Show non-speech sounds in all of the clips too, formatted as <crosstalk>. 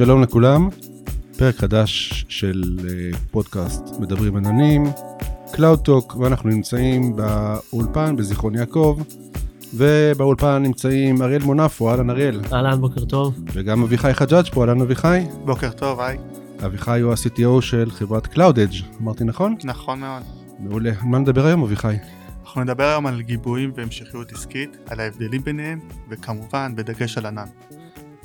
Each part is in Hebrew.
שלום לכולם, פרק חדש של אה, פודקאסט מדברים עננים, CloudTalk, ואנחנו נמצאים באולפן בזיכרון יעקב, ובאולפן נמצאים אריאל מונפו, אהלן אריאל. אהלן, בוקר טוב. וגם אביחי חג'אג' פה, אהלן אביחי. בוקר טוב, היי. אביחי הוא ה-CTO של חברת CloudEdge, אמרתי נכון? נכון מאוד. מעולה. על מה נדבר היום אביחי? אנחנו נדבר היום על גיבויים והמשכיות עסקית, על ההבדלים ביניהם, וכמובן בדגש על ענן.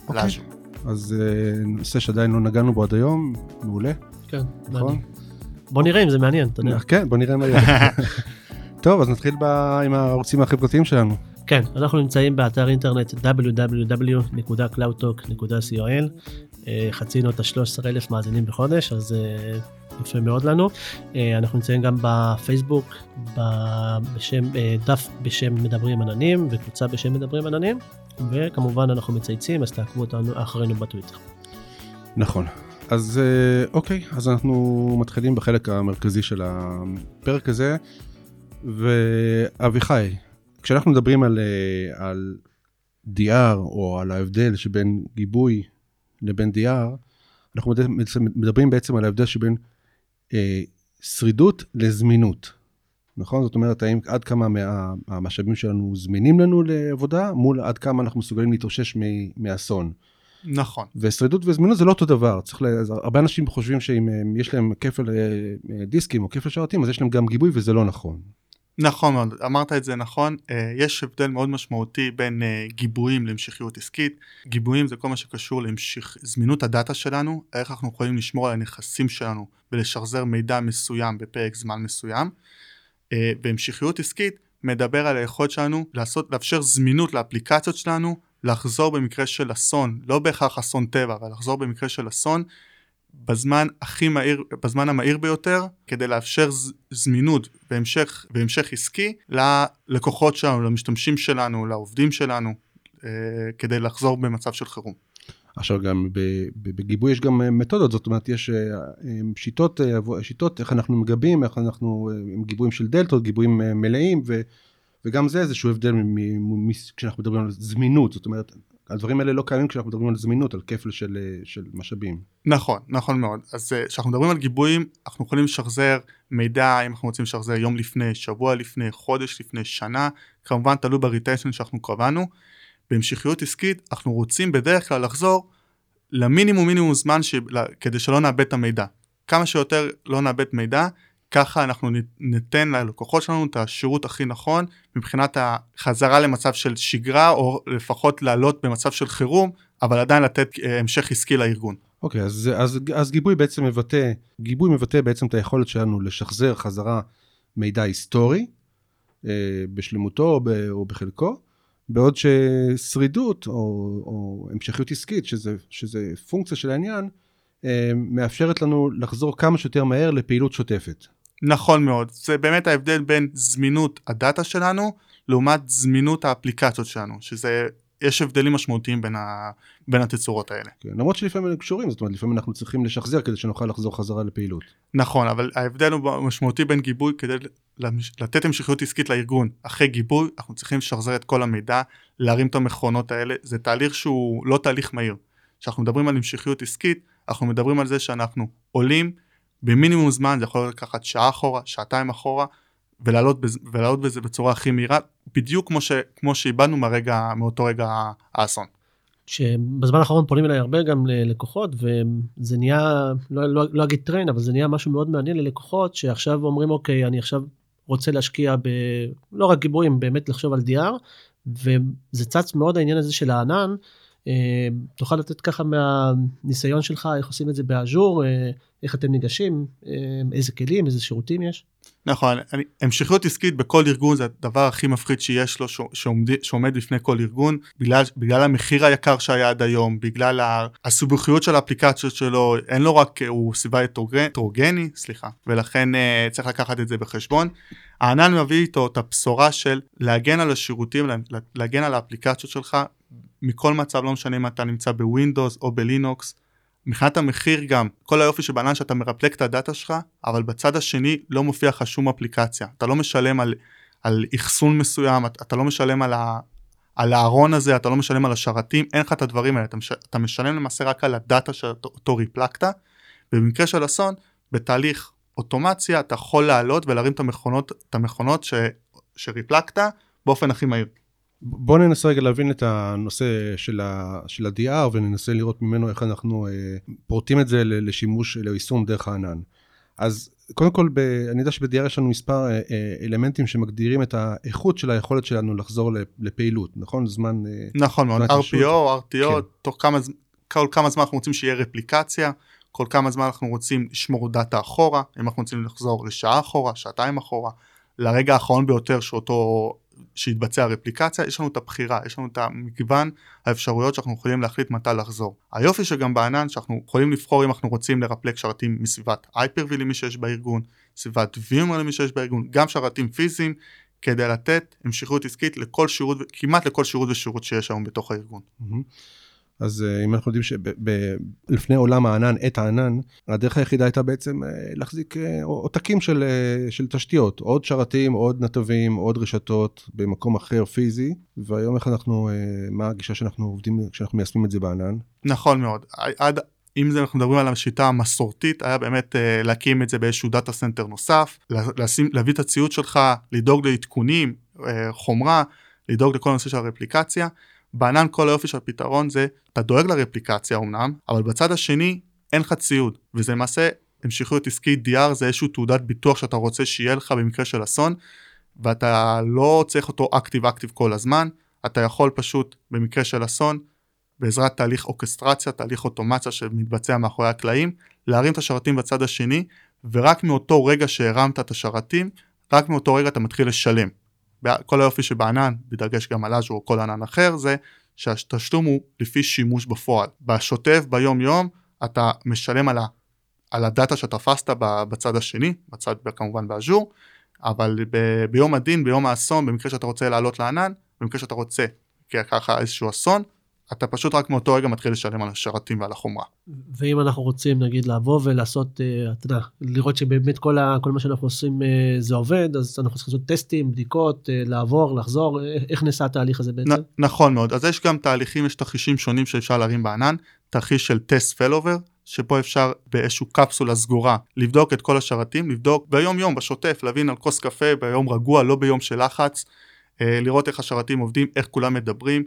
אוקיי. אג'ו. אז אה, נושא שעדיין לא נגענו בו עד היום, מעולה, כן, נכון? בוא נראה אם זה מעניין, אתה יודע. <laughs> כן, בוא נראה מה יהיה. <laughs> טוב, אז נתחיל עם הערוצים החברתיים שלנו. כן, אנחנו נמצאים באתר אינטרנט www.cloudtalk.co.il. חצינו את ה-13,000 מאזינים בחודש, אז אה, יפה מאוד לנו. אה, אנחנו נמצאים גם בפייסבוק, בשם, דף בשם מדברים עננים וקבוצה בשם מדברים עננים, וכמובן אנחנו מצייצים, אז תעקבו אותנו אחרינו בטוויטר. נכון. אז אה, אוקיי, אז אנחנו מתחילים בחלק המרכזי של הפרק הזה, ואביחי, כשאנחנו מדברים על, אה, על DR או על ההבדל שבין גיבוי לבין DR, אנחנו מד- מדברים בעצם על ההבדל שבין אה, שרידות לזמינות. נכון? זאת אומרת, האם עד כמה מה, המשאבים שלנו זמינים לנו לעבודה, מול עד כמה אנחנו מסוגלים להתאושש מאסון. נכון. ושרידות וזמינות זה לא אותו דבר. צריך ל... אז הרבה אנשים חושבים שאם הם- יש להם כפל אה, אה, דיסקים או כפל שרתים, אז יש להם גם גיבוי וזה לא נכון. נכון מאוד, אמרת את זה נכון. אה, יש הבדל מאוד משמעותי בין אה, גיבויים להמשכיות עסקית. גיבויים זה כל מה שקשור לזמינות הדאטה שלנו, איך אנחנו יכולים לשמור על הנכסים שלנו ולשחזר מידע מסוים בפרק זמן מסוים. אה, והמשכיות עסקית מדבר על היכולת שלנו לעשות, לאפשר זמינות לאפליקציות שלנו, לחזור במקרה של אסון, לא בהכרח אסון טבע, אבל לחזור במקרה של אסון, בזמן הכי מהיר, בזמן המהיר ביותר, כדי לאפשר זמינות והמשך, והמשך עסקי ללקוחות שלנו, למשתמשים שלנו, לעובדים שלנו, אה, כדי לחזור במצב של חירום. עכשיו גם בגיבוי יש גם אה, מתודות, זאת אומרת יש אה, אה, שיטות, שיטות איך אנחנו מגבים, איך אנחנו, עם גיבויים של דלתות, גיבויים מלאים, ו, וגם זה איזשהו הבדל כשאנחנו מדברים על זמינות, זאת אומרת, הדברים האלה לא קיימים כשאנחנו מדברים על זמינות, על כפל של, של משאבים. נכון, נכון מאוד. אז כשאנחנו מדברים על גיבויים, אנחנו יכולים לשחזר מידע, אם אנחנו רוצים לשחזר יום לפני, שבוע לפני, חודש לפני, שנה, כמובן תלוי בריטיישן שאנחנו קבענו. בהמשכיות עסקית, אנחנו רוצים בדרך כלל לחזור למינימום מינימום זמן ש... כדי שלא נאבד את המידע. כמה שיותר לא נאבד מידע, ככה אנחנו ניתן ללקוחות שלנו את השירות הכי נכון מבחינת החזרה למצב של שגרה, או לפחות לעלות במצב של חירום, אבל עדיין לתת אה, המשך עסקי לארגון. אוקיי, אז, אז, אז גיבוי בעצם מבטא, גיבוי מבטא בעצם את היכולת שלנו לשחזר חזרה מידע היסטורי, אה, בשלמותו או בחלקו, בעוד ששרידות או, או המשכיות עסקית, שזה, שזה פונקציה של העניין, אה, מאפשרת לנו לחזור כמה שיותר מהר לפעילות שוטפת. נכון מאוד, זה באמת ההבדל בין זמינות הדאטה שלנו לעומת זמינות האפליקציות שלנו, שזה, יש הבדלים משמעותיים בין, ה, בין התצורות האלה. כן, למרות שלפעמים הם קשורים, זאת אומרת, לפעמים אנחנו צריכים לשחזר כדי שנוכל לחזור חזרה לפעילות. נכון, אבל ההבדל הוא משמעותי בין גיבוי כדי לתת המשכיות עסקית לארגון. אחרי גיבוי אנחנו צריכים לשחזר את כל המידע, להרים את המכונות האלה, זה תהליך שהוא לא תהליך מהיר. כשאנחנו מדברים על המשכיות עסקית, אנחנו מדברים על זה שאנחנו עולים במינימום זמן, זה יכול לקחת שעה אחורה, שעתיים אחורה, ולעלות, בז, ולעלות בזה בצורה הכי מהירה, בדיוק כמו, ש, כמו שאיבדנו מהרגע, מאותו רגע האסון. שבזמן האחרון פונים אליי הרבה גם ללקוחות וזה נהיה לא, לא, לא אגיד טרנד אבל זה נהיה משהו מאוד מעניין ללקוחות שעכשיו אומרים אוקיי אני עכשיו רוצה להשקיע ב... לא רק גיבויים באמת לחשוב על DR וזה צץ מאוד העניין הזה של הענן. אה, תוכל לתת ככה מהניסיון שלך איך עושים את זה באז'ור אה, איך אתם ניגשים אה, איזה כלים איזה שירותים יש. נכון, המשכיות עסקית בכל ארגון זה הדבר הכי מפחיד שיש לו, שעומד, שעומד בפני כל ארגון, בגלל, בגלל המחיר היקר שהיה עד היום, בגלל ה- הסובכיות של האפליקציות שלו, אין לו רק, הוא סביבה הטרוגני, סליחה, ולכן uh, צריך לקחת את זה בחשבון. הענן מביא איתו את הבשורה של להגן על השירותים, לה- להגן על האפליקציות שלך מכל מצב, לא משנה אם אתה נמצא בווינדוס או בלינוקס. מבחינת המחיר גם, כל היופי שבענן שאתה מרפלק את הדאטה שלך, אבל בצד השני לא מופיע לך שום אפליקציה. אתה לא משלם על, על אחסון מסוים, אתה אתה לא משלם על, ה, על הארון הזה, אתה לא משלם על השרתים, אין לך את הדברים האלה, אתה, מש, אתה משלם למעשה רק על הדאטה שאותו ריפלקת, ובמקרה של אסון, בתהליך אוטומציה אתה יכול לעלות ולהרים את המכונות, את המכונות ש, שריפלקת באופן הכי מהיר. בוא ננסה רגע להבין את הנושא של, ה, של ה-DR וננסה לראות ממנו איך אנחנו אה, פורטים את זה לשימוש, ליישום דרך הענן. אז קודם כל, ב, אני יודע שב-DR יש לנו מספר אה, אה, אלמנטים שמגדירים את האיכות של היכולת שלנו לחזור לפעילות, נכון? זמן... אה, נכון מאוד, RPO, RTO, כן. תוך כמה, כל כמה זמן אנחנו רוצים שיהיה רפליקציה, כל כמה זמן אנחנו רוצים לשמור דאטה אחורה, אם אנחנו רוצים לחזור לשעה אחורה, שעתיים אחורה, לרגע האחרון ביותר שאותו שיתבצע רפליקציה, יש לנו את הבחירה, יש לנו את המגוון האפשרויות שאנחנו יכולים להחליט מתי לחזור. היופי שגם בענן שאנחנו יכולים לבחור אם אנחנו רוצים לרפלק שרתים מסביבת Hyper-V למי שיש בארגון, סביבת VMware למי שיש בארגון, גם שרתים פיזיים, כדי לתת המשכיות עסקית לכל שירות, כמעט לכל שירות ושירות שיש היום בתוך הארגון. Mm-hmm. אז אה, אם אנחנו יודעים שלפני עולם הענן, את הענן, הדרך היחידה הייתה בעצם אה, להחזיק אה, עותקים של, של תשתיות, עוד שרתים, עוד נתבים, עוד רשתות במקום אחר פיזי, והיום איך אנחנו, מה הגישה שאנחנו עובדים כשאנחנו מיישמים את זה בענן? נכון מאוד. עד, אם זה אנחנו מדברים על השיטה המסורתית, היה באמת להקים את זה באיזשהו data center נוסף, לשים, להביא את הציוד שלך, לדאוג לעדכונים, חומרה, לדאוג לכל הנושא של הרפליקציה. בענן כל היופי של הפתרון זה, אתה דואג לרפליקציה אמנם, אבל בצד השני אין לך ציוד, וזה למעשה המשכיות עסקית DR זה איזשהו תעודת ביטוח שאתה רוצה שיהיה לך במקרה של אסון, ואתה לא צריך אותו אקטיב אקטיב כל הזמן, אתה יכול פשוט במקרה של אסון, בעזרת תהליך אוקסטרציה, תהליך אוטומציה שמתבצע מאחורי הקלעים, להרים את השרתים בצד השני, ורק מאותו רגע שהרמת את השרתים, רק מאותו רגע אתה מתחיל לשלם. כל היופי שבענן, בדגש גם על אג'ור או כל ענן אחר, זה שהתשלום הוא לפי שימוש בפועל. בשוטף, ביום יום, אתה משלם על, ה, על הדאטה שתפסת בצד השני, בצד כמובן באז'ור, אבל ב, ביום הדין, ביום האסון, במקרה שאתה רוצה לעלות לענן, במקרה שאתה רוצה, כי ככה איזשהו אסון, אתה פשוט רק מאותו רגע מתחיל לשלם על השרתים ועל החומרה. ואם אנחנו רוצים נגיד לבוא ולעשות, אה, אתה יודע, לראות שבאמת כל, ה, כל מה שאנחנו עושים אה, זה עובד, אז אנחנו צריכים לעשות טסטים, בדיקות, אה, לעבור, לחזור, איך נעשה התהליך הזה בעצם? נ, נכון מאוד, אז יש גם תהליכים, יש תרחישים שונים שאפשר להרים בענן, תרחיש של טסט פלובר, שפה אפשר באיזשהו קפסולה סגורה לבדוק את כל השרתים, לבדוק ביום יום בשוטף, להבין על כוס קפה ביום רגוע, לא ביום של לחץ, לראות איך השרתים עובדים, איך כולם מדברים.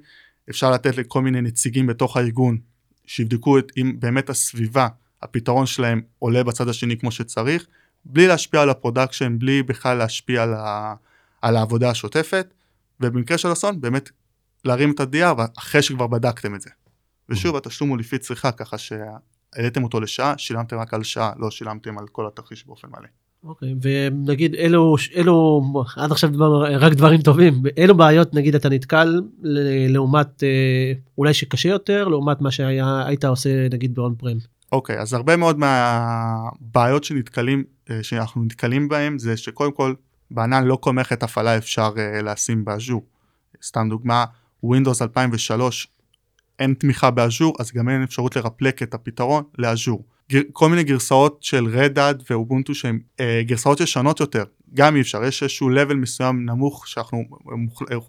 אפשר לתת לכל מיני נציגים בתוך הארגון שיבדקו את אם באמת הסביבה, הפתרון שלהם עולה בצד השני כמו שצריך, בלי להשפיע על ה-production, בלי בכלל להשפיע על, ה, על העבודה השוטפת, ובמקרה של אסון באמת להרים את ה-DR אחרי שכבר בדקתם את זה. ושוב התשלום הוא לפי צריכה ככה שהעליתם אותו לשעה, שילמתם רק על שעה, לא שילמתם על כל התרחיש באופן מלא. אוקיי, ונגיד אלו, אלו, עד עכשיו דיברנו רק דברים טובים, אילו בעיות נגיד אתה נתקל לעומת אה, אולי שקשה יותר, לעומת מה שהיית עושה נגיד באון פרם. אוקיי, אז הרבה מאוד מהבעיות שנתקלים, אה, שאנחנו נתקלים בהם זה שקודם כל בענן לא כל מערכת הפעלה אפשר אה, לשים באז'ור. סתם דוגמה, Windows 2003 אין תמיכה באז'ור, אז גם אין אפשרות לרפלק את הפתרון לאז'ור. כל מיני גרסאות של רדאד ואובונטו שהן אה, גרסאות ישנות יותר, גם אי אפשר, יש איזשהו level מסוים נמוך שאנחנו,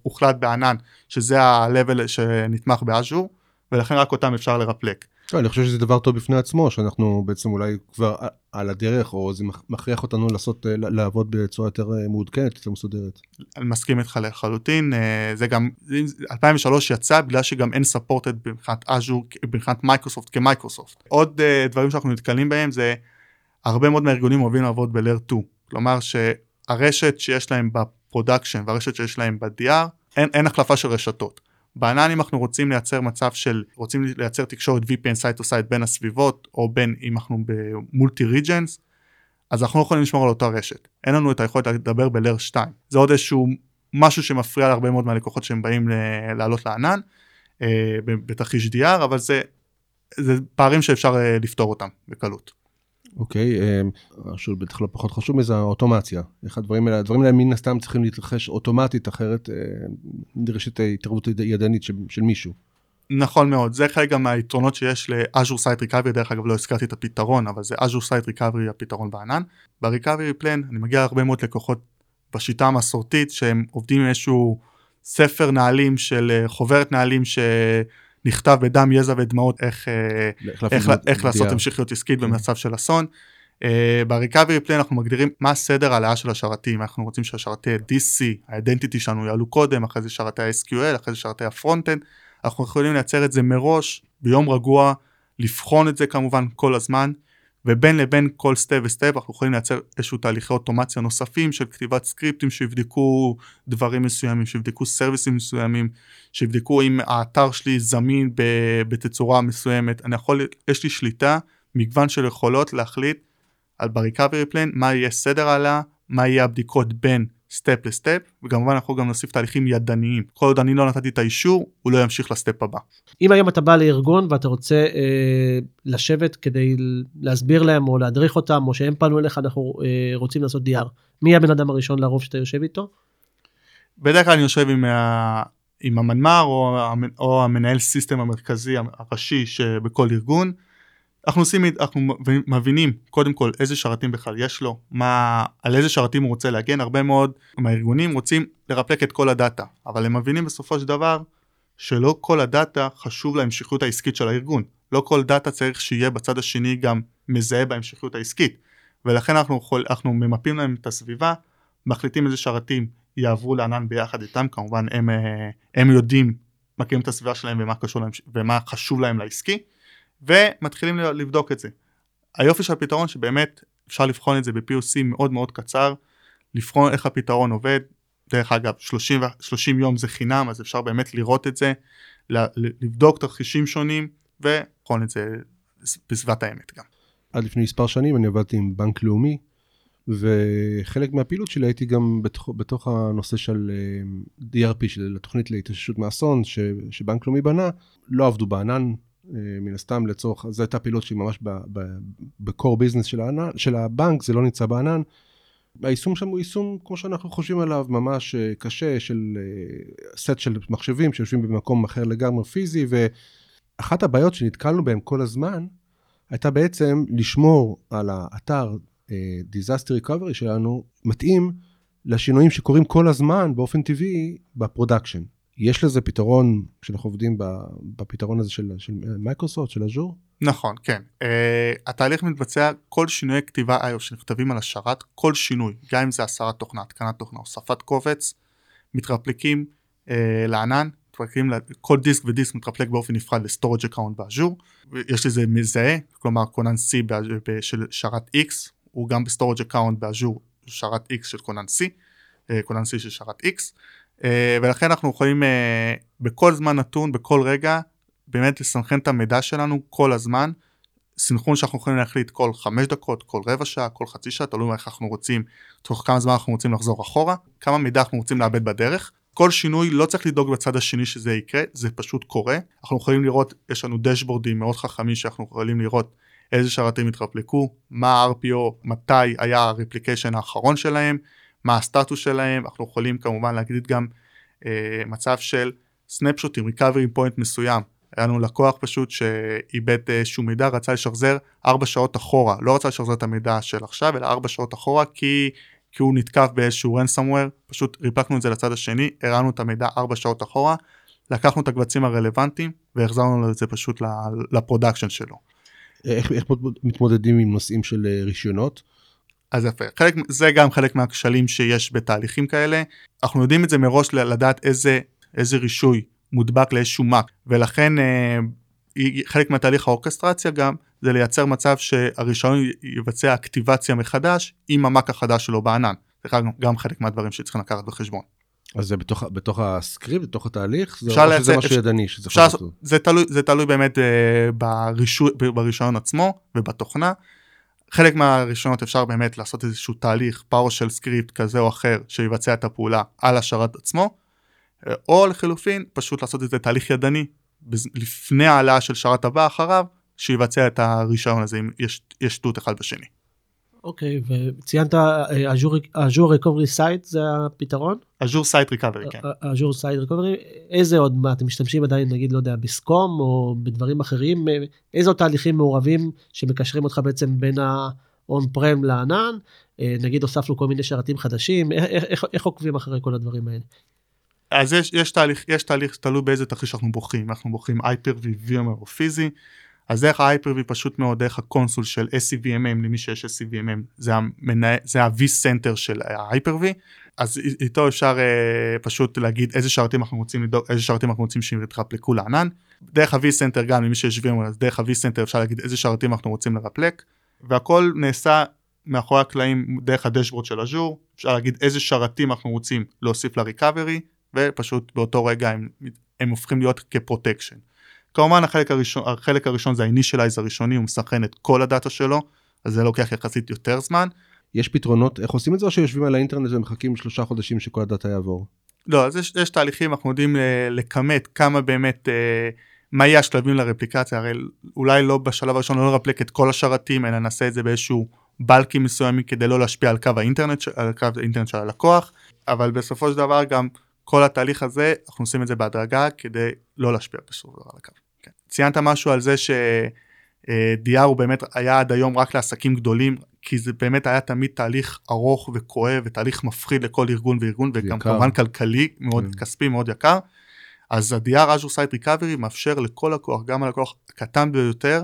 הוחלט בענן, שזה ה-level שנתמך ב-Azure, ולכן רק אותם אפשר לרפלק. לא, אני חושב שזה דבר טוב בפני עצמו, שאנחנו בעצם אולי כבר על הדרך, או זה מכריח אותנו לעשות, אה, לעבוד בצורה יותר אה, מעודכנת, יותר מסודרת. אני מסכים איתך לחלוטין, אה, זה גם, 2003 יצא בגלל שגם אין supported מבחינת אג'ור, מבחינת מייקרוסופט כמייקרוסופט. עוד דברים שאנחנו נתקלים בהם זה, הרבה מאוד מהארגונים אוהבים לעבוד ב-Layer 2, כלומר שהרשת שיש להם ב-production והרשת שיש להם ב-DR, אין, אין החלפה של רשתות. בענן אם אנחנו רוצים לייצר מצב של רוצים לייצר תקשורת VPN site to site בין הסביבות או בין אם אנחנו ב-multi regions אז אנחנו לא יכולים לשמור על אותה רשת אין לנו את היכולת לדבר ב-Layer 2 זה עוד איזשהו משהו שמפריע להרבה מאוד מהלקוחות שהם באים לעלות לענן אה, בתרחיש DR אבל זה, זה פערים שאפשר אה, לפתור אותם בקלות. אוקיי, משהו אה, בטח לא פחות חשוב מזה, האוטומציה. איך הדברים האלה, הדברים האלה מן הסתם צריכים להתרחש אוטומטית, אחרת אה, נדרשת התערבות ידנית של, של מישהו. נכון מאוד, זה חלק גם מהיתרונות שיש ל-Azure Site Recovery, דרך אגב לא הזכרתי את הפתרון, אבל זה Azure Site Recovery הפתרון בענן. ב-Recovery Plan אני מגיע להרבה מאוד לקוחות בשיטה המסורתית שהם עובדים עם איזשהו ספר נהלים של אה, חוברת נהלים שנכתב בדם, יזע ודמעות איך, אה, איך, איך לעשות המשכיות עסקית כן. במצב של אסון. Uh, ב-recovery plan אנחנו מגדירים מה הסדר העלאה של השרתים, אנחנו רוצים שהשרתי DC, ה-identity שלנו יעלו קודם, אחרי זה שרתי ה-SQL, אחרי זה שרתי ה-front-end, אנחנו יכולים לייצר את זה מראש, ביום רגוע, לבחון את זה כמובן כל הזמן, ובין לבין כל step ו-step אנחנו יכולים לייצר איזשהו תהליכי אוטומציה נוספים של כתיבת סקריפטים שיבדקו דברים מסוימים, שיבדקו סרוויסים מסוימים, שיבדקו אם האתר שלי זמין בתצורה מסוימת, אני יכול, יש לי שליטה, מגוון של יכולות להחליט על ב-recovery plan מה יהיה סדר העלאה, מה יהיה הבדיקות בין סטפ לסטפ וכמובן אנחנו גם נוסיף תהליכים ידניים כל עוד אני לא נתתי את האישור הוא לא ימשיך לסטפ הבא. אם היום אתה בא לארגון ואתה רוצה אה, לשבת כדי להסביר להם או להדריך אותם או שהם פנו אליך אנחנו אה, רוצים לעשות DR מי הבן אדם הראשון לרוב שאתה יושב איתו? בדרך כלל אני יושב עם, ה... עם המנמ"ר או, או המנהל system המרכזי הראשי שבכל ארגון. אנחנו עושים, אנחנו מבינים קודם כל איזה שרתים בכלל יש לו, מה, על איזה שרתים הוא רוצה להגן, הרבה מאוד מהארגונים רוצים לרפלק את כל ה-data, אבל הם מבינים בסופו של דבר שלא כל ה-data חשוב להמשכיות העסקית של הארגון, לא כל data צריך שיהיה בצד השני גם מזהה בהמשכיות העסקית, ולכן אנחנו, יכול, אנחנו ממפים להם את הסביבה, מחליטים איזה שרתים יעברו לענן ביחד איתם, כמובן הם, אה, הם יודעים, מכירים את הסביבה שלהם ומה, להם, ומה חשוב להם לעסקי, ומתחילים לבדוק את זה. היופי של הפתרון שבאמת אפשר לבחון את זה ב-POC מאוד מאוד קצר, לבחון איך הפתרון עובד, דרך אגב 30, 30 יום זה חינם אז אפשר באמת לראות את זה, לבדוק תרחישים שונים ולבחון את זה בסביבת האמת גם. עד לפני מספר שנים אני עבדתי עם בנק לאומי וחלק מהפעילות שלי הייתי גם בתוך, בתוך הנושא של אה, DRP, של התוכנית להתאוששות מאסון שבנק לאומי בנה, לא עבדו בענן, מן הסתם לצורך, זו הייתה פעילות שהיא ממש בקור ביזנס של, של הבנק, זה לא נמצא בענן. היישום שם הוא יישום, כמו שאנחנו חושבים עליו, ממש אה, קשה, של סט אה, של מחשבים שיושבים במקום אחר לגמרי פיזי, ואחת הבעיות שנתקלנו בהן כל הזמן, הייתה בעצם לשמור על האתר Disaster Recovery שלנו מתאים לשינויים שקורים כל הזמן באופן טבעי ב-production. יש לזה פתרון כשאנחנו עובדים בפתרון הזה של, של מייקרוסופט, של Azure? נכון, כן. Uh, התהליך מתבצע, כל שינויי כתיבה IO שנכתבים על השרת, כל שינוי, גם אם זה הסרת תוכנה, התקנת תוכנה, הוספת קובץ, מתרפלקים uh, לענן, מתרפלקים, כל דיסק ודיסק מתרפלק באופן נפרד ל-storage account ב-Azure, יש לזה מזהה, כלומר כונן C של שרת X, הוא גם ב-storage account ב-Azure שרת X של כונן C, uh, כונן C של שרת X. אה, ולכן אנחנו יכולים אה, בכל זמן נתון, בכל רגע, באמת לסנכרן את המידע שלנו כל הזמן. סנכרון שאנחנו יכולים להחליט כל חמש דקות, כל רבע שעה, כל חצי שעה, תלוי איך אנחנו רוצים, תוך כמה זמן אנחנו רוצים לחזור אחורה, כמה מידע אנחנו רוצים לאבד בדרך. כל שינוי לא צריך לדאוג בצד השני שזה יקרה, זה פשוט קורה. אנחנו יכולים לראות, יש לנו דשבורדים מאוד חכמים שאנחנו יכולים לראות איזה שרתים התרפלקו, מה ה-RPO, מתי היה הרפליקיישן האחרון שלהם, מה הסטטוס שלהם, אנחנו יכולים כמובן להגיד גם אה, מצב של סנפשוטים, recovery point מסוים. היה לנו לקוח פשוט שאיבד איזשהו מידע, רצה לשחזר 4 שעות אחורה, לא רצה לשחזר את המידע של עכשיו, אלא 4 שעות אחורה, כי, כי הוא נתקף באיזשהו ransomware, פשוט רפלקנו את זה לצד השני, הרענו את המידע 4 שעות אחורה, לקחנו את הקבצים הרלוונטיים והחזרנו את זה פשוט ל-production שלו. איך, איך מתמודדים עם נושאים של אה, רישיונות? אז יפה, חלק, זה גם חלק מהכשלים שיש בתהליכים כאלה. אנחנו יודעים את זה מראש לדעת איזה, איזה רישוי מודבק לאיזשהו MAC, ולכן אה, חלק מהתהליך ה-orchestration גם זה לייצר מצב שהרישיון יבצע אקטיבציה מחדש עם ה-MAC החדש שלו בענן. זה גם חלק מהדברים שצריכים לקחת בחשבון. אז זה בתוך, בתוך הסקריפט, בתוך התהליך? זה, או שזה משהו ידני? שזה אפשר, זה, תלוי, זה תלוי באמת uh, ברישוי, ברישיון עצמו ובתוכנה. חלק מהרישיונות אפשר באמת לעשות איזשהו תהליך PowerShell סקריפט כזה או אחר שיבצע את הפעולה על השרת עצמו, או לחילופין פשוט לעשות איזה תהליך ידני לפני העלאה של שרת הבא אחריו, שיבצע את הרישיון הזה אם יש תלות אחד בשני. אוקיי, וציינת Azure Recovery Site זה הפתרון? Azure Site Recovery, כן. Azure Site Recovery, איזה עוד, מה, אתם משתמשים עדיין נגיד, לא יודע, ב-SCCM או בדברים אחרים, איזה עוד תהליכים מעורבים שמקשרים אותך בעצם בין ה-on prem לענן, אה, נגיד הוספנו כל מיני שרתים חדשים, איך, איך, איך עוקבים אחרי כל הדברים האלה? אז יש, יש תהליך, יש תהליך, תלוי באיזה תרחיש אנחנו בוחרים, אנחנו בוחרים Hyper-V, VMware או פיזי, אז דרך ה-Hyper-V פשוט מאוד, דרך ה-console של SCVMM, למי שיש SCVMM, זה, המנה, זה ה-V-Center של ה-Hyper-V, אז איתו אפשר uh, פשוט להגיד איזה שרתים אנחנו רוצים לדאוג, איזה שרתים אנחנו רוצים שיתרפלקו לענן. דרך ה-V-Center גם למי שיש VMware, אז דרך ה-V-Center אפשר להגיד איזה שרתים אנחנו רוצים לרפלק, והכל נעשה מאחורי הקלעים דרך ה-dashboard של Azure, אפשר להגיד איזה שרתים אנחנו רוצים להוסיף ל-recovery, ופשוט באותו רגע הם, הם הופכים להיות כפרוטקשן. כמובן החלק הראשון, החלק הראשון זה ה-initialize הראשוני, הוא מסכן את כל הדאטה שלו, אז זה לוקח יחסית יותר זמן. יש פתרונות, איך עושים את זה או שיושבים על האינטרנט ומחכים שלושה חודשים שכל הדאטה יעבור? לא, אז יש, יש תהליכים, אנחנו יודעים אה, לכמת כמה באמת, אה, מה יהיה השלבים לרפליקציה, הרי אולי לא בשלב הראשון לא נרפלק את כל השרתים, אלא נעשה את זה באיזשהו בלקים מסוימים כדי לא להשפיע על קו האינטרנט, על קו האינטרנט של הלקוח, אבל בסופו של דבר גם כל התהליך הזה, אנחנו עושים את זה בהדרגה כדי לא להשפיע בסופו של דבר על הקו. כן. ציינת משהו על זה שDR הוא באמת היה עד היום רק לעסקים גדולים, כי זה באמת היה תמיד תהליך ארוך וכואב ותהליך מפחיד לכל ארגון וארגון, וגם יקר. כמובן כלכלי, מאוד כן. כספי, מאוד יקר. אז ה-DR Azure Site Recovery מאפשר לכל לקוח, גם הלקוח הקטן ביותר,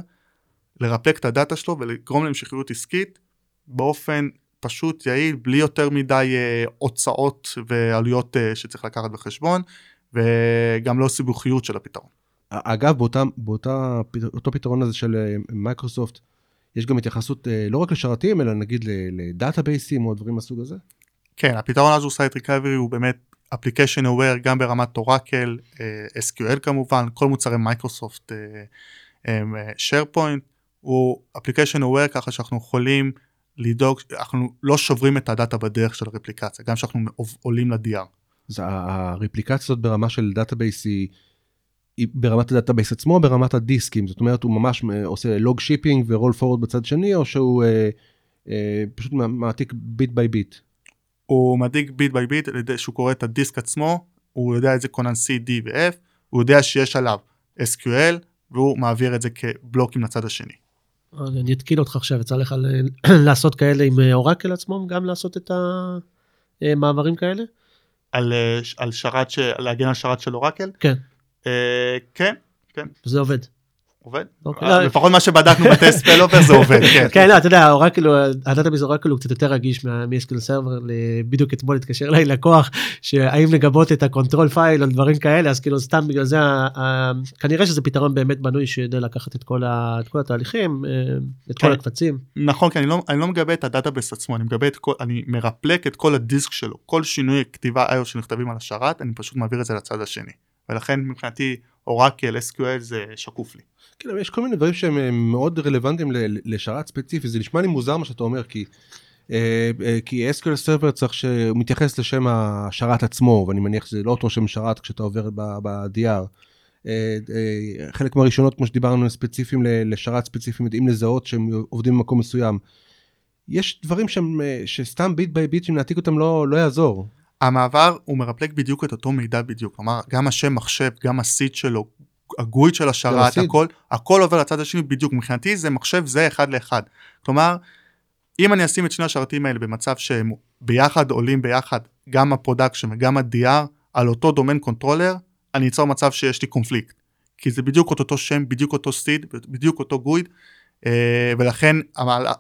לרפק את הדאטה שלו ולגרום להמשכיות עסקית באופן פשוט, יעיל, בלי יותר מדי uh, הוצאות ועלויות uh, שצריך לקחת בחשבון, וגם לא סיבוכיות של הפתרון. אגב, באותה, באותה, אותו פתרון הזה של אה, מייקרוסופט, יש גם התייחסות uh, לא רק לשרתים, אלא נגיד ל-databaseים או דברים מהסוג הזה? כן, הפתרון Azure Site Recovery הוא באמת application aware גם ברמת Oracle, uh, SQL כמובן, כל מוצרי מייקרוסופט, SharePoint, הוא application aware ככה שאנחנו יכולים לדאוג, אנחנו לא שוברים את הדאטה בדרך של הרפליקציה, גם כשאנחנו עולים ל-DR. אז הרפליקציה הזאת ברמה של דאטאבייס היא, היא ברמת הדאטאבייס עצמו, ברמת הדיסקים, זאת אומרת הוא ממש עושה log shipping ו roll forward בצד שני, או שהוא אה, אה, פשוט מעתיק bit by bit? הוא מעתיק bit by bit על ידי שהוא קורא את הדיסק עצמו, הוא יודע איזה כונן C, D ו-F, הוא יודע שיש עליו SQL, והוא מעביר את זה כבלוקים לצד השני. אני אתקיל אותך עכשיו, יצא לך <clears throat> לעשות כאלה עם אה, אורקל עצמם, גם לעשות את המעברים כאלה? על, אה, על שרת, ש... להגן על שרת של אורקל? כן. אה, כן, כן. זה עובד. עובד? אוקיי. לא, לפחות מה שבדקנו בטסט פלובר זה עובד, <laughs> כן. כן, לא, אתה יודע, אורקל, הדאטאביס אורקל הוא קצת יותר רגיש מ-SQL סרבר, בדיוק אתמול התקשר אליי לקוח, שהאם לגבות את ה control file או דברים כאלה, אז כאילו סתם בגלל זה, כנראה שזה פתרון באמת בנוי שיודע לקחת את כל התהליכים, אה, את כל כן. הקבצים. נכון, כי לא, אני לא מגבה את הדאטאביס עצמו, אני מגבה את כל, אני מרפלק את כל הדיסק שלו, כל שינוי כתיבה IO שנכתבים על השרת, אני פשוט מעביר את זה לצד השני. ולכן מבחינתי אורקל, SQL זה שקוף לי. כן, אבל יש כל מיני דברים שהם אה, מאוד רלוונטיים לשרת ספציפי, זה נשמע לי מוזר מה שאתה אומר, כי, אה, אה, כי SQL סרבר צריך שהוא מתייחס לשם השרת עצמו, ואני מניח שזה לא אותו שם שרת כשאתה עובר ב-DR. חלק מהראשונות, כמו שדיברנו, ספציפיים לשרת ספציפיים, יודעים לזהות שהם עובדים במקום מסוים. יש דברים שהם, שסתם ביט ביי ביט, אם נעתיק אותם לא, לא יעזור. המעבר הוא מרפלק בדיוק את אותו מידע בדיוק, כלומר גם השם מחשב, גם הסיט שלו, הגויד של השרת, הכל, הכל עובר לצד השני בדיוק, מבחינתי זה מחשב זה אחד לאחד. כלומר, אם אני אשים את שני השרתים האלה במצב שהם ביחד עולים ביחד, גם ה production וגם ה-DR, על אותו domain controller, אני אצור מצב שיש לי קונפליקט. כי זה בדיוק אותו שם, בדיוק אותו SID, בדיוק אותו GUID, ולכן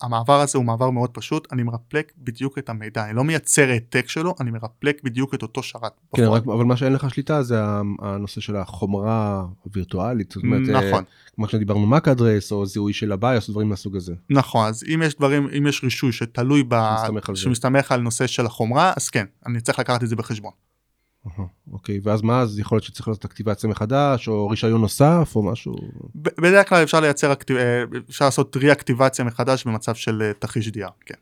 המעבר הזה הוא מעבר מאוד פשוט, אני מרפלק בדיוק את המידע, אני לא מייצר העתק שלו, אני מרפלק בדיוק את אותו שרת. כן, רק, אבל מה שאין לך שליטה זה הנושא של החומרה הווירטואלית, זאת אומרת, אה, נכון. כמו שדיברנו מק אדרס או זיהוי של הביוס, דברים מהסוג הזה. נכון, אז אם יש דברים, אם יש רישוי שתלוי, ב... שמסתמך על נושא של החומרה, אז כן, אני צריך לקחת את זה בחשבון. אוקיי, ואז מה, אז יכול להיות שצריך לעשות אקטיבציה מחדש, או רישיון נוסף, או משהו? בדרך כלל אפשר לייצר, אה, אפשר לעשות רי-אקטיבציה מחדש במצב של אה, תרחיש DR, כן.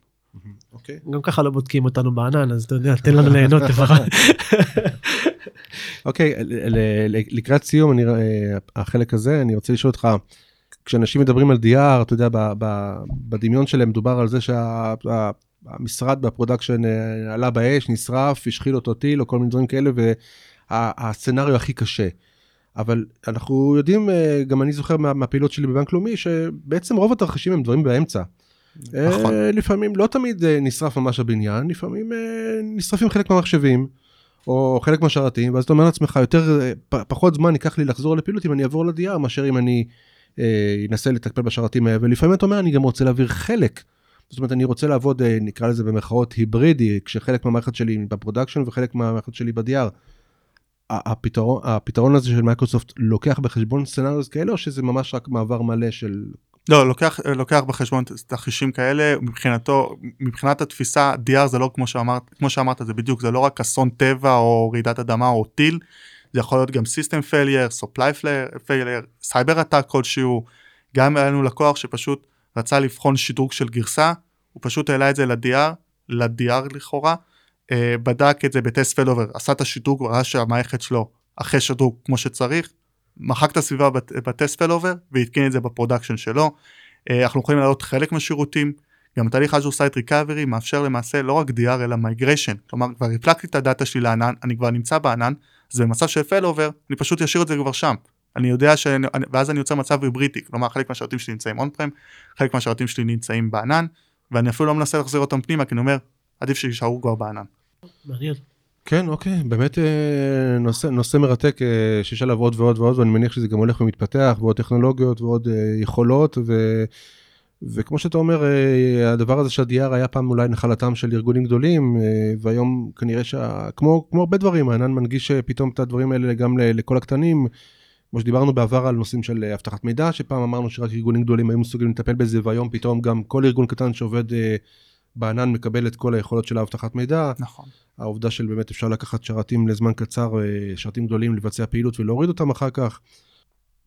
אוקיי. גם ככה לא בודקים אותנו בענן, אז אתה יודע, תן לנו ליהנות לפחות. <laughs> אוקיי, לקראת סיום, אני, אה, החלק הזה, אני רוצה לשאול אותך, כשאנשים מדברים על DR, אתה יודע, בדמיון שלהם מדובר על זה שה... המשרד ב production אה, עלה באש, נשרף, השכיב אותו טיל או כל מיני דברים כאלה, והסצנריו הכי קשה. אבל אנחנו יודעים, אה, גם אני זוכר מה, מהפעילות שלי בבנק לאומי, שבעצם רוב התרחישים הם דברים באמצע. נכון. לפעמים, לא תמיד נשרף ממש הבניין, לפעמים נשרפים חלק מהמחשבים, או חלק מהשרתים, ואז אתה אומר לעצמך, יותר, אה, פחות זמן ייקח לי לחזור לפעילות אם אני אעבור ל-DR, מאשר אם אני אה, אנסה לטפל בשרתים האלה, ולפעמים אתה אומר, אני גם רוצה להעביר חלק. זאת אומרת, אני רוצה לעבוד, אה, נקרא לזה במרכאות היברידי, כשחלק מהמערכת שלי ב production וחלק מהמערכת שלי ב-DR. הפתרון, הפתרון הזה של מייקרוסופט לוקח בחשבון scenarios כאלה, או שזה ממש רק מעבר מלא של לא, לוקח, לוקח בחשבון תרחישים כאלה, מבחינתו, מבחינת התפיסה, DR זה לא כמו שאמרת, כמו שאמרת, זה בדיוק, זה לא רק אסון טבע או רעידת אדמה או טיל, זה יכול להיות גם System Failure, Supply Failure, Cyber Attack כלשהו, גם היה לנו לקוח שפשוט רצה לבחון שדרוג של גרסה, הוא פשוט העלה את זה ל-DR, ל-DR לכאורה, אה, בדק את זה ב test failover, עשה את השדרוג, ראה שהמערכת שלו אחרי שדרוג כמו שצריך, מחק את הסביבה ב test failover והתקין את זה ב production שלו. אה, אנחנו יכולים להעלות חלק מהשירותים, גם תהליך Azure Site Recovery מאפשר למעשה לא רק DR אלא migration, כלומר כבר רפלקתי את הדאטה שלי לענן, אני כבר נמצא בענן, אז במצב של פלובר אני פשוט אשאיר את זה כבר שם. אני יודע ש... ואז אני יוצר מצב היבריטי, כלומר חלק מהשירותים שלי נמצאים און פרם, חלק מהשירותים שלי נמצאים בענן, ואני אפילו לא מנסה להחזיר אותם פנימה, כי אני אומר, עדיף שישארו כבר בענן. מעניין. כן, אוקיי, באמת אה, נושא, נושא מרתק אה, שיש עליו עוד ועוד ועוד, ואני מניח שזה גם הולך ומתפתח, ועוד טכנולוגיות ועוד אה, יכולות, ו, וכמו שאתה אומר, הדבר הזה של ה-DR היה פעם אולי נחלתם של ארגונים גדולים, והיום כנראה שכמו כמו הרבה דברים, הענן מנגיש פתאום את הדברים האלה גם לכל הקטנים. כמו שדיברנו בעבר על נושאים של אבטחת מידע, שפעם אמרנו שרק ארגונים גדולים היו מסוגלים לטפל בזה, והיום פתאום גם כל ארגון קטן שעובד בענן מקבל את כל היכולות של האבטחת מידע. נכון. העובדה של באמת אפשר לקחת שרתים לזמן קצר, אה, שרתים גדולים, לבצע פעילות ולהוריד אותם אחר כך.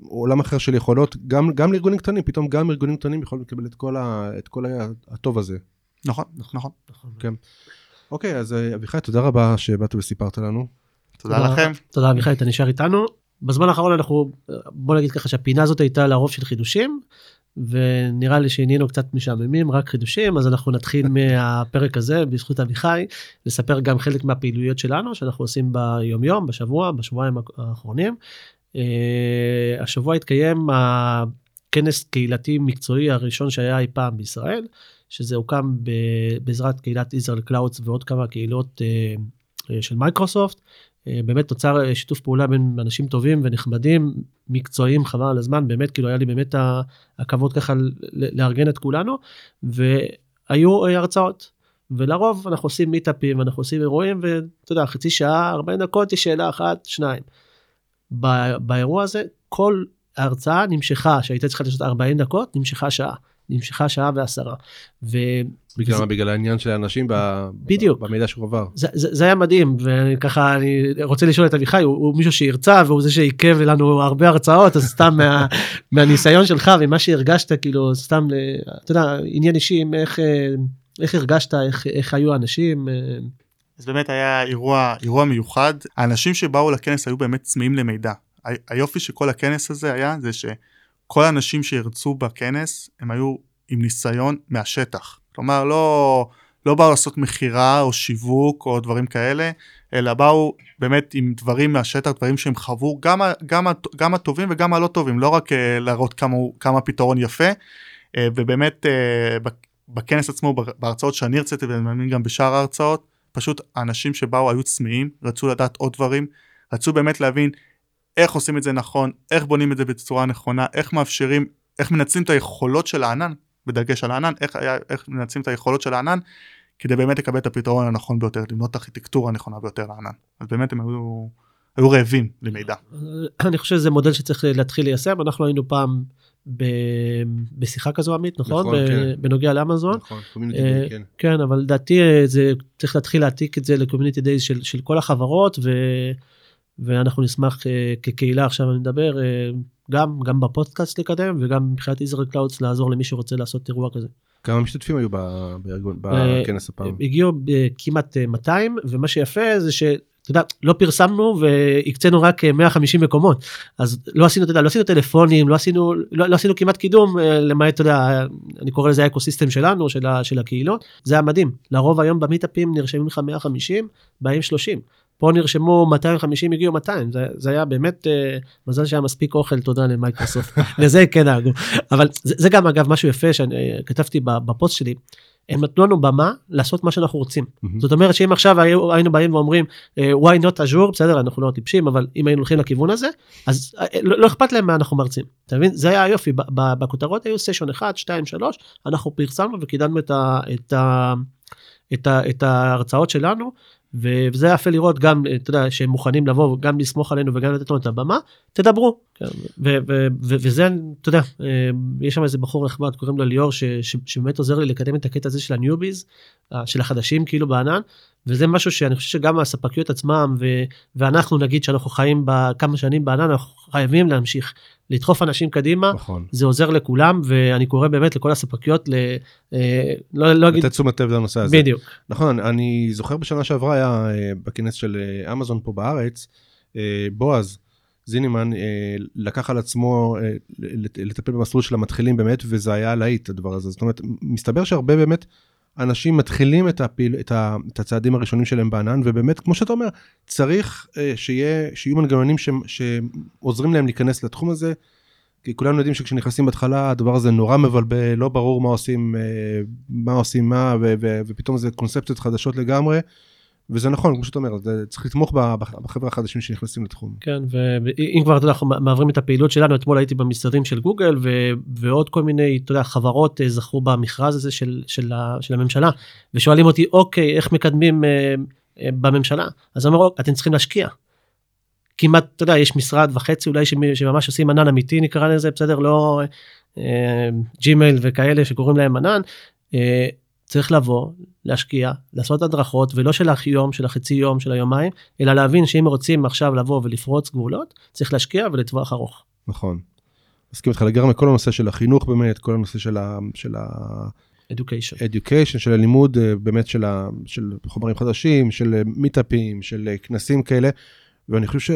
עולם אחר של יכולות, גם, גם לארגונים קטנים, פתאום גם ארגונים קטנים יכולים לקבל את כל, ה, את כל הטוב הזה. נכון, נכון. נכון. כן. אוקיי, אז אה, אביחי, תודה רבה שבאת וסיפרת לנו. תודה, תודה לכם. תודה אביחי, אתה נשאר איתנו. בזמן האחרון אנחנו, בוא נגיד ככה שהפינה הזאת הייתה לרוב של חידושים, ונראה לי שנהיינו קצת משעממים, רק חידושים, אז אנחנו נתחיל <laughs> מהפרק הזה, בזכות אביחי, לספר גם חלק מהפעילויות שלנו, שאנחנו עושים ביומיום, בשבוע, בשבועיים האחרונים. Uh, השבוע התקיים הכנס קהילתי מקצועי הראשון שהיה אי פעם בישראל, שזה הוקם בעזרת קהילת Israel Clouds ועוד כמה קהילות אה, של מייקרוסופט. אה, באמת נוצר אה, שיתוף פעולה בין אנשים טובים ונחמדים, מקצועיים, חבל על הזמן, באמת, כאילו היה לי באמת הכבוד ככה לארגן את כולנו, והיו אה, הרצאות. ולרוב אנחנו עושים מיטאפים, אנחנו עושים אירועים, ואתה יודע, חצי שעה, 40 דקות הרצאה אחת, שניים. באירוע הזה, כל ההרצאה נמשכה, שהייתה צריכה לעשות 40 דקות, נמשכה שעה. נמשכה שעה ועשרה. ו... בגלל מה? בגלל העניין של האנשים בדיוק. במידע שהוא עבר. זה, זה, זה היה מדהים וככה אני רוצה לשאול את אביחי הוא, הוא מישהו שהרצה והוא זה שעיכב לנו הרבה הרצאות אז סתם מה, <laughs> מהניסיון שלך ומה שהרגשת כאילו סתם אתה יודע עניין אישי איך איך הרגשת איך, איך היו האנשים. אז באמת היה אירוע אירוע מיוחד האנשים שבאו לכנס היו באמת צמאים למידע היופי של כל הכנס הזה היה זה ש... כל האנשים שירצו בכנס הם היו עם ניסיון מהשטח. כלומר לא, לא באו לעשות מכירה או שיווק או דברים כאלה, אלא באו באמת עם דברים מהשטח, דברים שהם חוו, גם, גם, גם הטובים וגם הלא טובים, לא רק uh, להראות כמה, כמה פתרון יפה, uh, ובאמת uh, בכנס עצמו, בהרצאות שאני הרציתי ואני מאמין גם בשאר ההרצאות, פשוט האנשים שבאו היו צמאים, רצו לדעת עוד דברים, רצו באמת להבין איך עושים את זה נכון, איך בונים את זה בצורה נכונה, איך מאפשרים, איך מנצלים את היכולות של הענן, בדגש על הענן, איך, איך מנצלים את היכולות של הענן, כדי באמת לקבל את הפתרון הנכון ביותר, לבנות את הארכיטקטורה הנכונה ביותר לענן. אז באמת הם היו, היו רעבים למידע. <coughs> אני חושב שזה מודל שצריך להתחיל ליישם, אנחנו היינו פעם ב... בשיחה כזו עמית, נכון? נכון ב... כן. בנוגע לאמזון. נכון, uh, כן. כן, אבל לדעתי אה, זה צריך להתחיל להעתיק את זה ל community days של, של כל החברות, ו... ואנחנו נשמח אה, כקהילה עכשיו אני מדבר אה, גם גם בפודקאסט לקדם וגם מבחינת Israel Clouds לעזור למי שרוצה לעשות אירוע כזה. כמה משתתפים היו בארגון אה, בכנס הפעם? הגיעו כמעט 200 ומה שיפה זה שאתה יודע לא פרסמנו והקצנו רק 150 מקומות אז לא עשינו אתה יודע לא עשינו טלפונים לא עשינו לא, לא עשינו כמעט קידום למעט אתה יודע אני קורא לזה ה ecosystem שלנו של, של הקהילות זה היה מדהים לרוב היום במיטאפים נרשמים לך 150 באים 30 פה נרשמו 250 הגיעו 200 זה, זה היה באמת אה, מזל שהיה מספיק אוכל תודה למייקרוסופט. <laughs> לזה כן דאגו. אבל זה, זה גם אגב משהו יפה שאני כתבתי בפוסט שלי. הם נתנו לנו במה לעשות מה שאנחנו רוצים. מהמם. זאת אומרת שאם עכשיו היו- היינו באים ואומרים אה, why not Azure? בסדר אנחנו לא טיפשים אבל אם היינו הולכים לכיוון הזה אז אה, לא, לא אכפת להם מה אנחנו מרצים. אתה מבין? זה היה היופי. ב- בכותרות היו session 1 2 3 אנחנו פרסמנו וקידמנו את, ה, את, ה, את, ה, את ההרצאות שלנו וזה יפה לראות גם אתה יודע שהם מוכנים לבוא גם לסמוך עלינו וגם לתת לנו את הבמה תדברו. כן, וזה אתה יודע אה, יש שם איזה בחור נחמד קוראים לו ליאור שבאמת עוזר לי לקדם את הקטע הזה של הניוביז אה, של החדשים כאילו בענן וזה משהו שאני חושב שגם הספקיות עצמם ואנחנו נגיד שאנחנו חיים בכמה שנים בענן אנחנו חייבים להמשיך לדחוף אנשים קדימה נכון. זה עוזר לכולם ואני קורא באמת לכל הספקיות ל... אה, לא, לא אגיד לתת תשומת לב לנושא הזה. בדיוק נכון, אני זוכר בשנה שעברה היה אה, בכנס של אה, אמזון פה בארץ, בועז זינימן לקח על עצמו לט- לטפל במסלול של המתחילים באמת, וזה היה להיט הדבר הזה. זאת אומרת, מסתבר שהרבה באמת אנשים מתחילים את, הפעיל, את, ה, את הצעדים הראשונים שלהם בענן, ובאמת, כמו שאתה אומר, צריך אה, שיהיה, שיהיו מנגנונים ש, שעוזרים להם להיכנס לתחום הזה. כי כולנו יודעים שכשנכנסים בהתחלה הדבר הזה נורא מבלבל, לא ברור מה עושים, אה, מה עושים מה, ו- ו- ופתאום זה קונספציות חדשות לגמרי. וזה נכון, כמו שאתה אומר, צריך לתמוך בחבר'ה החדשים שנכנסים לתחום. כן ואם כבר אתה יודע, אנחנו מעבירים את הפעילות שלנו אתמול הייתי במשרדים של גוגל ו, ועוד כל מיני אתה יודע חברות אה, זכו במכרז הזה של, של, של הממשלה ושואלים אותי אוקיי איך מקדמים אה, אה, בממשלה אז אני אומר אתם צריכים להשקיע. כמעט אתה יודע יש משרד וחצי אולי שמ- שממש עושים ענן אמיתי נקרא לזה בסדר לא אה, ג'ימייל וכאלה שקוראים להם ענן. אה, צריך לבוא להשקיע לעשות הדרכות ולא של היום של החצי יום של היומיים אלא להבין שאם רוצים עכשיו לבוא ולפרוץ גבולות צריך להשקיע ולטווח ארוך. נכון. מסכים איתך לגמרי, כל הנושא של החינוך באמת, כל הנושא של ה... של ה... education. education, של הלימוד אה, באמת של, ה, של חומרים חדשים, של אה, מיטאפים, של אה, כנסים כאלה, ואני חושב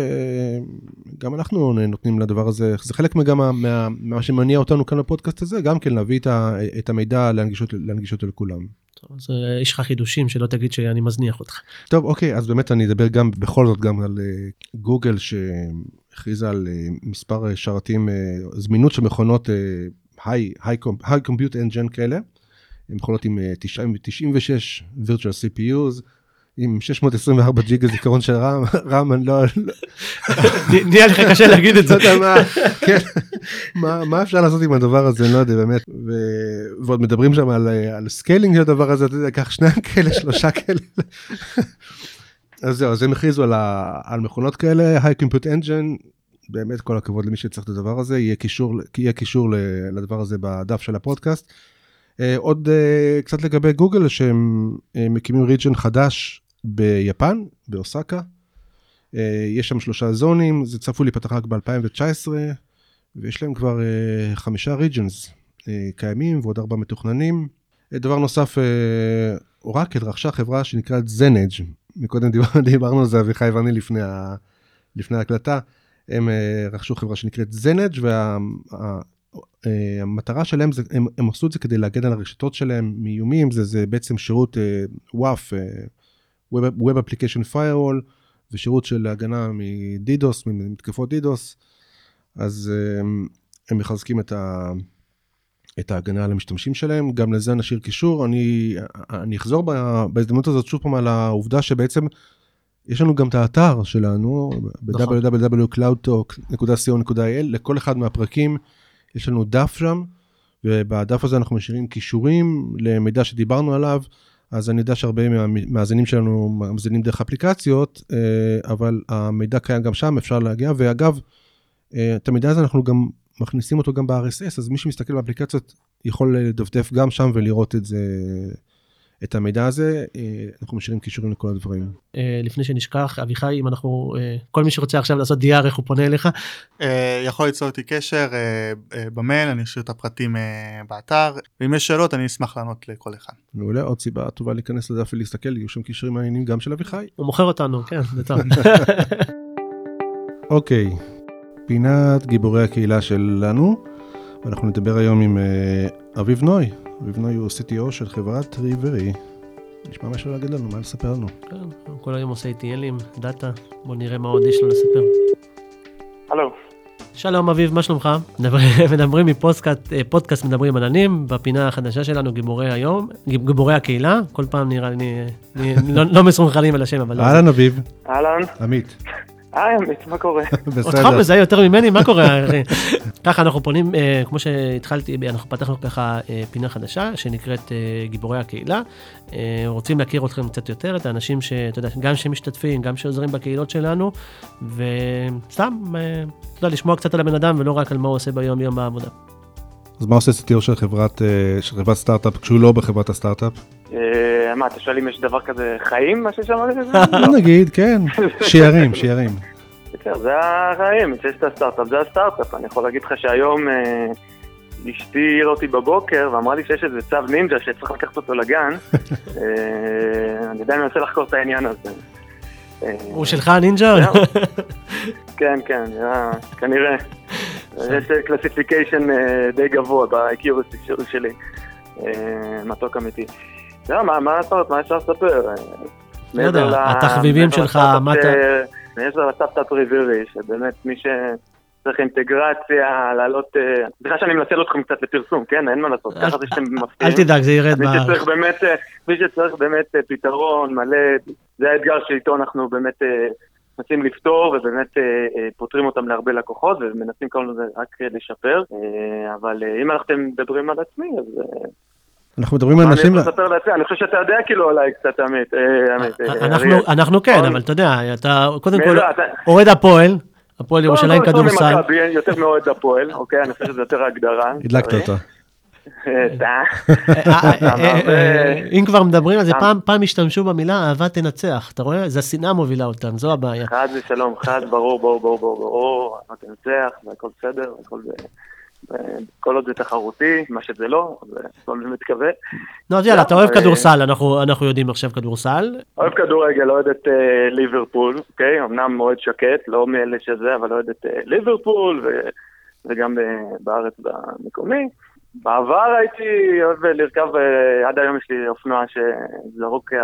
שגם אנחנו נותנים לדבר הזה, זה חלק גם מה, מה, מה שמניע אותנו כאן בפודקאסט הזה, גם כן להביא את, ה, את המידע, להנגיש אותו, להנגיש אותו לכולם. טוב, אז אה, יש לך חידושים שלא תגיד שאני מזניח אותך. טוב, אוקיי, אז באמת אני אדבר גם, בכל זאת, גם על אה, גוגל שהכריזה על אה, מספר שרתים, זמינות של מכונות high, high, com- high compute engine כאלה, מכונות עם אה, 90 96 virtual CPUs, עם 624 ג'יגה זיכרון של RAM, RAM, אני לא, נהיה לך קשה להגיד את זה. מה, כן, מה, אפשר לעשות עם הדבר הזה, אני לא יודע, באמת. ועוד מדברים שם על, scaling של הדבר הזה, אתה יודע, קח שניים כאלה, שלושה כאלה. אז זהו, אז הם הכריזו על, מכונות כאלה, High Compute Engine, באמת כל הכבוד למי שצריך את הדבר הזה, יהיה קישור, יהיה קישור ל- לדבר הזה בדף של הפודקאסט. אה, עוד אה, קצת לגבי גוגל, שהם אה, מקימים ריג'ן חדש ביפן, באוסקה. אה, יש שם שלושה זונים, זה צפוי להיפתח רק ב-2019, ויש להם כבר אה, חמישה ריג'נס קיימים ועוד ארבעה מתוכננים. אה, דבר נוסף, אה, אורקל רכשה חברה שנקראת זנג', מקודם דיבר, <laughs> דיברנו על זה אביחי ואני לפני, ה, לפני ההקלטה, הם אה, רכשו חברה שנקראת זנג' והמטרה שלהם, זה, הם, הם עשו את זה כדי להגן על הרשתות שלהם מאיומים, זה, זה בעצם שירות אה, אה, Web, Web Application Firewall, ושירות של הגנה מדידוס, ממתקפות דידוס, אז הם, הם מחזקים את, ה, את ההגנה על המשתמשים שלהם, גם לזה נשאיר קישור. אני, אני אחזור בהזדמנות הזאת שוב פעם על העובדה שבעצם יש לנו גם את האתר שלנו, נכון. ב-www.cloudtalk.co.il, לכל אחד מהפרקים יש לנו דף שם, ובדף הזה אנחנו משאירים קישורים למידע שדיברנו עליו. אז אני יודע שהרבה מהמאזינים שלנו מאזינים דרך אפליקציות, אה, אבל המידע קיים גם שם, אפשר להגיע, ואגב, אה, את המידע הזה אנחנו גם מכניסים אותו גם ב-RSS, אז מי שמסתכל באפליקציות יכול לדפדף גם שם ולראות את זה, את המידע הזה, אה, אנחנו משאירים קישורים לכל הדברים. אה, לפני שנשכח אביחי אם אנחנו אה, כל מי שרוצה עכשיו לעשות DR איך הוא פונה אליך יכול ליצור איתי קשר במייל, אני אשאיר את הפרטים באתר, ואם יש שאלות אני אשמח לענות לכל אחד. מעולה, עוד סיבה טובה להיכנס לדף ולהסתכל, יהיו שם קישורים מעניינים גם של אביחי. הוא מוכר אותנו כן זה טוב. <laughs> אוקיי, פינת גיבורי הקהילה שלנו, ואנחנו נדבר היום עם אביב נוי. אביב נוי הוא CTO של חברת ריברי. נשמע מה יש לו להגיד לנו, מה לספר לנו. כן, כל היום עושה איטיאלים דאטה בוא נראה מה עוד יש לו לספר. הלו, שלום אביב, מה שלומך? <laughs> מדברים- מפודקאסט אה, פודקאסט מדברים עננים, בפינה החדשה שלנו גיבורי היום, גיב- גיבורי הקהילה, כל פעם נראה לי, <laughs> לא- לא מסונכרנים על השם, אבל לא. אהלן אביב, אהלן, עמית, היי עמית, מה קורה? <laughs> אותך בסדר. מזהה יותר ממני, מה קורה? אחי? <laughs> ככה אנחנו פונים, אה, כמו שהתחלתי, אנחנו פתחנו ככה אה, פינה חדשה שנקראת אה, גיבורי הקהילה. אה, רוצים להכיר אתכם קצת יותר, את האנשים שאתה יודע, גם שמשתתפים, גם שעוזרים בקהילות שלנו, וסתם, אה, אתה יודע, לשמוע קצת על הבן אדם ולא רק על מה הוא עושה ביום-יום בעבודה. אז מה עושה CTO של חברת, אה, של חברת סטארט-אפ כשהוא לא בחברת הסטארט-אפ? אה, מה, אתה שואל אם יש דבר כזה חיים, מה ששמעתי לזה? בוא נגיד, כן, שיערים, שיערים. זה החיים, שיש את הסטארט-אפ, זה הסטארט-אפ. אני יכול להגיד לך שהיום אה, אשתי העירה אותי בבוקר ואמרה לי שיש איזה צו נינג'ה שצריך לקחת אותו לגן. <laughs> אני עדיין מנסה לחקור את העניין הזה. הוא שלך הנינג'ה? <laughs> כן, כן, אה, כנראה. יש קלסיפיקיישן די גבוה באקיורסטי שלי. אה, מתוק אמיתי. לא, מה לעשות, מה אפשר לספר? אה, לא יודע, התחביבים שלך, מה אתה- מעבר לסטארט-אפ ריבירי, שבאמת מי שצריך אינטגרציה, לעלות... אה, סליחה שאני מנצל אתכם קצת לפרסום, כן? אין מה לעשות, אל- ככה זה שאתם אל מפתיעים. תדאג, זה ירד מי שצריך בערך. באמת, אה, מי שצריך באמת אה, פתרון מלא, זה האתגר שאיתו אנחנו באמת אה, מנסים לפתור ובאמת אה, אה, פותרים אותם להרבה לקוחות ומנסים כל הזמן רק לשפר. אה, אבל אה, אם אנחנו מדברים על עצמי, אז אה, אנחנו מדברים על אני אנשים, לעצמי? אני חושב שאתה יודע כאילו עליי קצת, עמית. אנחנו- כן. אבל אתה יודע, אתה קודם כל אוהד הפועל, הפועל ירושלים קודם כל, כדורסל. יותר מאוהד הפועל, אוקיי? אני חושב שזה יותר ההגדרה. הדלקת? אותה. אה. אה, אה, אם כבר מדברים על זה. פעם השתמשו במילה אהבה תנצח, אתה רואה? זה השנאה מובילה אותם, זו הבעיה. חד ושלום, חד, ברור, ברור, ברור, ברור, ברור, אתה תנצח, והכל בסדר, והכל זה... כל עוד זה תחרותי, מה שזה לא, אז הכל באמת מתכוון. נו, אז יאללה, אתה אוהב כדורסל, אנחנו יודעים עכשיו כדורסל. אוהב כדורגל, אוהד את ליברפול, אוקיי? אמנם מאוד שקט, לא מאלה שזה, אבל אוהד את ליברפול, וגם בארץ במקומי. בעבר הייתי אוהב לרכב, אה, עד היום יש לי אופנוע שזרוק אה,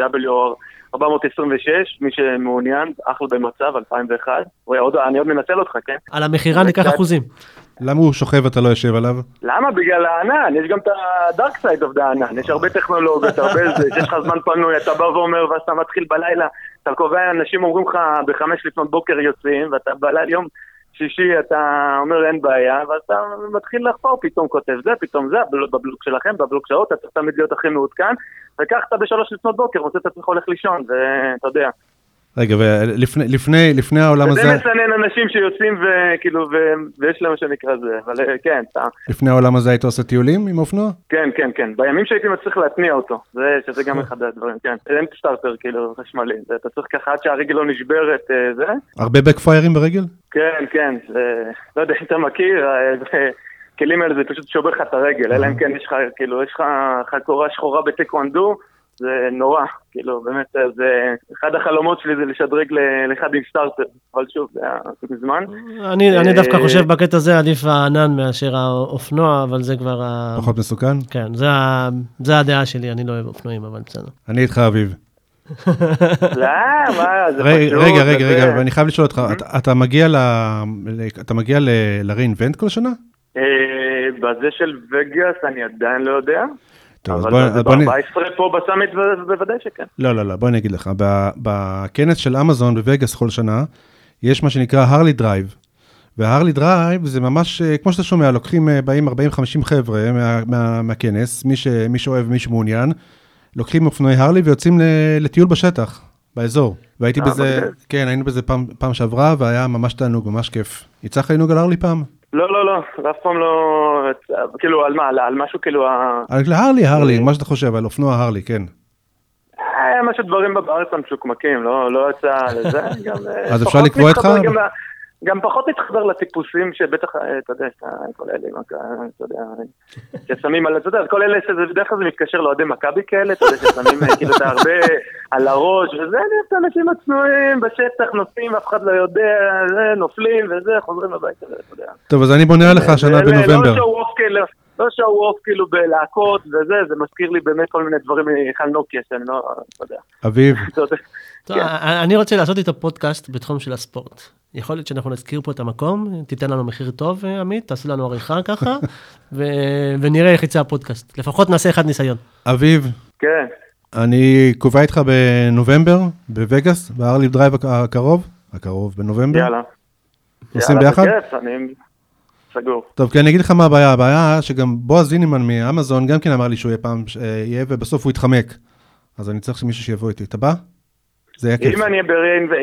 WR 426, מי שמעוניין, אחלה במצב, 2001. רואה, עוד- אני עוד מנצל אותך, כן? על המכירה ניקח קצת- אחוזים. למה הוא שוכב ואתה לא יושב עליו? למה? בגלל הענן, יש גם את ה-dark side of the הענן, יש הרבה טכנולוגיות, הרבה זה, יש לך זמן פנוי, אתה בא ואומר, ואז אתה מתחיל בלילה, אתה קובע, אנשים אומרים לך בחמש לפנות בוקר יוצאים, ואתה בלילה, יום שישי אתה אומר אין בעיה, ואז אתה מתחיל לחפור, פתאום כותב זה, פתאום זה, בבלוק- שלכם, בבלוק שעות, אתה צריך תמיד להיות הכי מעודכן, וכך אתה בשלוש לפנות בוקר מוצא את עצמך הולך לישון, ואתה יודע. רגע, ולפני לפני- לפני העולם זה הזה, מסנן אנשים שיוצאים וכאילו, ו- ויש להם מה שנקרא זה, אבל אה, כן, אתה... לפני העולם הזה היית עושה טיולים עם אופנוע? כן, כן, כן. בימים שהייתי מצליח להתניע אותו. זה, שזה גם אחד הדברים, כן. אין סטארטר, כאילו, חשמלי. זה, אתה צריך ככה עד שהרגל לא נשברת, אה, זה. הרבה בקפיירים ברגל? כן, כן. זה, לא יודע אם אתה מכיר, אה, זה- הכלים האלה זה פשוט שובר לך את הרגל. אלא אם כן יש לך, כאילו, יש לך חגורה שחורה בטקוונדו, זה נורא. כאילו, באמת, אה, זה... אחד החלומות שלי זה לשדרג ל- לאחד עם סטארטר. אבל שוב, זה היה מזמן. אני אני דווקא אה, חושב בקטע הזה עדיף הענן מאשר האופנוע, אבל זה כבר. פחות מסוכן? כן, זה זה הדעה שלי, אני לא אוהב אופנועים, אבל בסדר. אני איתך אביב. <laughs> לא, מה, זה רגע, פשוט. רגע, רגע, ואני חייב לשאול אותך, אתה- אתה מגיע ל... ל- אתה מגיע לריינבנט כל שנה? אה, בזה של וגאס אני עדיין לא יודע. טוב, אז אבל זה בוא נ- ב-14 פה ב summit ב- בוודאי שכן. לא, לא, לא, בוא אני אגיד לך. בכנס של אמזון בווגאס כל שנה, יש מה שנקרא Harley drive. וה Harley drive זה ממש, אה, כמו שאתה שומע, לוקחים, אה, באים 40-50 חבר'ה מה, מה, מהכנס, מי, ש, מי שאוהב ומי שמעוניין, לוקחים אופנועי הרלי ויוצאים לטיול בשטח, באזור. והייתי אה, בזה. כן, היינו בזה פעם, פעם שעברה, והיה ממש תענוג, ממש כיף. יצא לך לנהוג על הרלי פעם? לא, לא, לא, אף פעם לא... כאילו, על מה? על- משהו כאילו... על הרלי, הרלי, אה. מה שאתה חושב, על אופנוע הרלי, כן. היה משהו דברים בארץ המשוקמקים, לא לא יצא לזה. <laughs> אה, אז אפשר לקבוע איתך? מתחבר גם פחות להתחבר לטיפוסים שבטח, אה, אתה יודע, אתה- כל אלה, הק- אתה יודע, ששמים על, אתה יודע, כל אלה שזה בדרך כלל זה מתקשר לאוהדי מכבי כאלה, אתה יודע, ששמים אה, כאילו את הרבה על הראש, וזה, אני את האנשים הצנועים בשטח, נוסעים, אף אחד לא יודע, זה, נופלים וזה, חוזרים הביתה, אתה יודע. טוב, אז אני בונה עליך השנה בנובמבר. לא שואו אוף כאילו, לא שואו אוף כאילו בלהקות וזה, זה מזכיר לי באמת כל מיני דברים מהיכל נוקיה שאני לא, אתה יודע. אביב. טוב, כן. אני רוצה לעשות איתו פודקאסט בתחום של הספורט. יכול להיות שאנחנו נזכיר פה את המקום, תיתן לנו מחיר טוב, אה, עמית, תעשו לנו עריכה <laughs> ככה, ו- ונראה איך יצא הפודקאסט. לפחות נעשה אחד ניסיון. אביב, כן. אני קובע איתך בנובמבר, בווגאס, בארלי דרייב הקרוב, הקרוב בנובמבר. יאללה. עושים יאללה, ביחד? בכיף, אני סגור. טוב, כי אני אגיד לך מה הבעיה, הבעיה שגם בועז זינימן מאמזון גם כן אמר לי שהוא יהיה פעם, אה, יהיה, ובסוף הוא יתחמק. אז אני צריך שמישהו שיבוא איתי. אתה בא? זה יהיה כיף.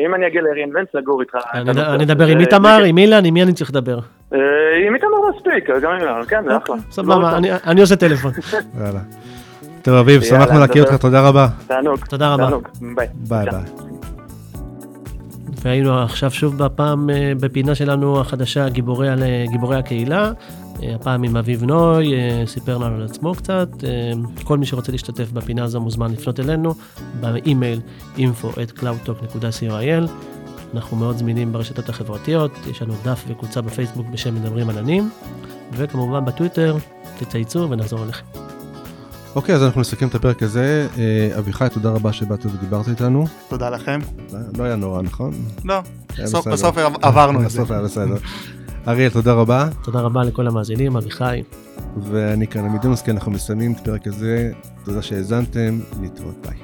אם אני אגיע ל re:Invent, סגור איתך. אני אתה אני. אדבר עם איתמר, זה- עם אילן, עם מי אני צריך לדבר? אה, עם איתמר מספיק, גם עם אילן, כן, זה אחלה. לא סבבה, אני- אני עושה טלפון. <laughs> יאללה. טוב, אביב, שמחנו להכיר. אותך, תודה רבה. תענוג. תודה רבה. ביי. ביי. ביי. והיינו עכשיו שוב בפעם אה, בפינה שלנו החדשה, גיבורי, גיבורי הקהילה. אה, הפעם עם אביב נוי, אה, סיפר לנו על עצמו קצת. אה, כל מי שרוצה להשתתף בפינה הזו מוזמן לפנות אלינו באימייל info@cloudtalk.co.il. אנחנו מאוד זמינים ברשתות החברתיות, יש לנו דף וקבוצה בפייסבוק בשם מדברים עננים, וכמובן בטוויטר, תצייצו ונחזור אליכם. אוקיי, אז אנחנו נסכם את הפרק הזה. אביחי, תודה רבה שבאת ודיברת איתנו. תודה לכם. לא- לא היה נורא, נכון? לא. בסוף עברנו את זה. בסוף היה בסדר. אריאל, תודה רבה. תודה רבה לכל המאזינים, אביחי. ואני כאן עמידונס, כי אנחנו מסיימים את הפרק הזה. תודה שהאזנתם, להתראות ביי.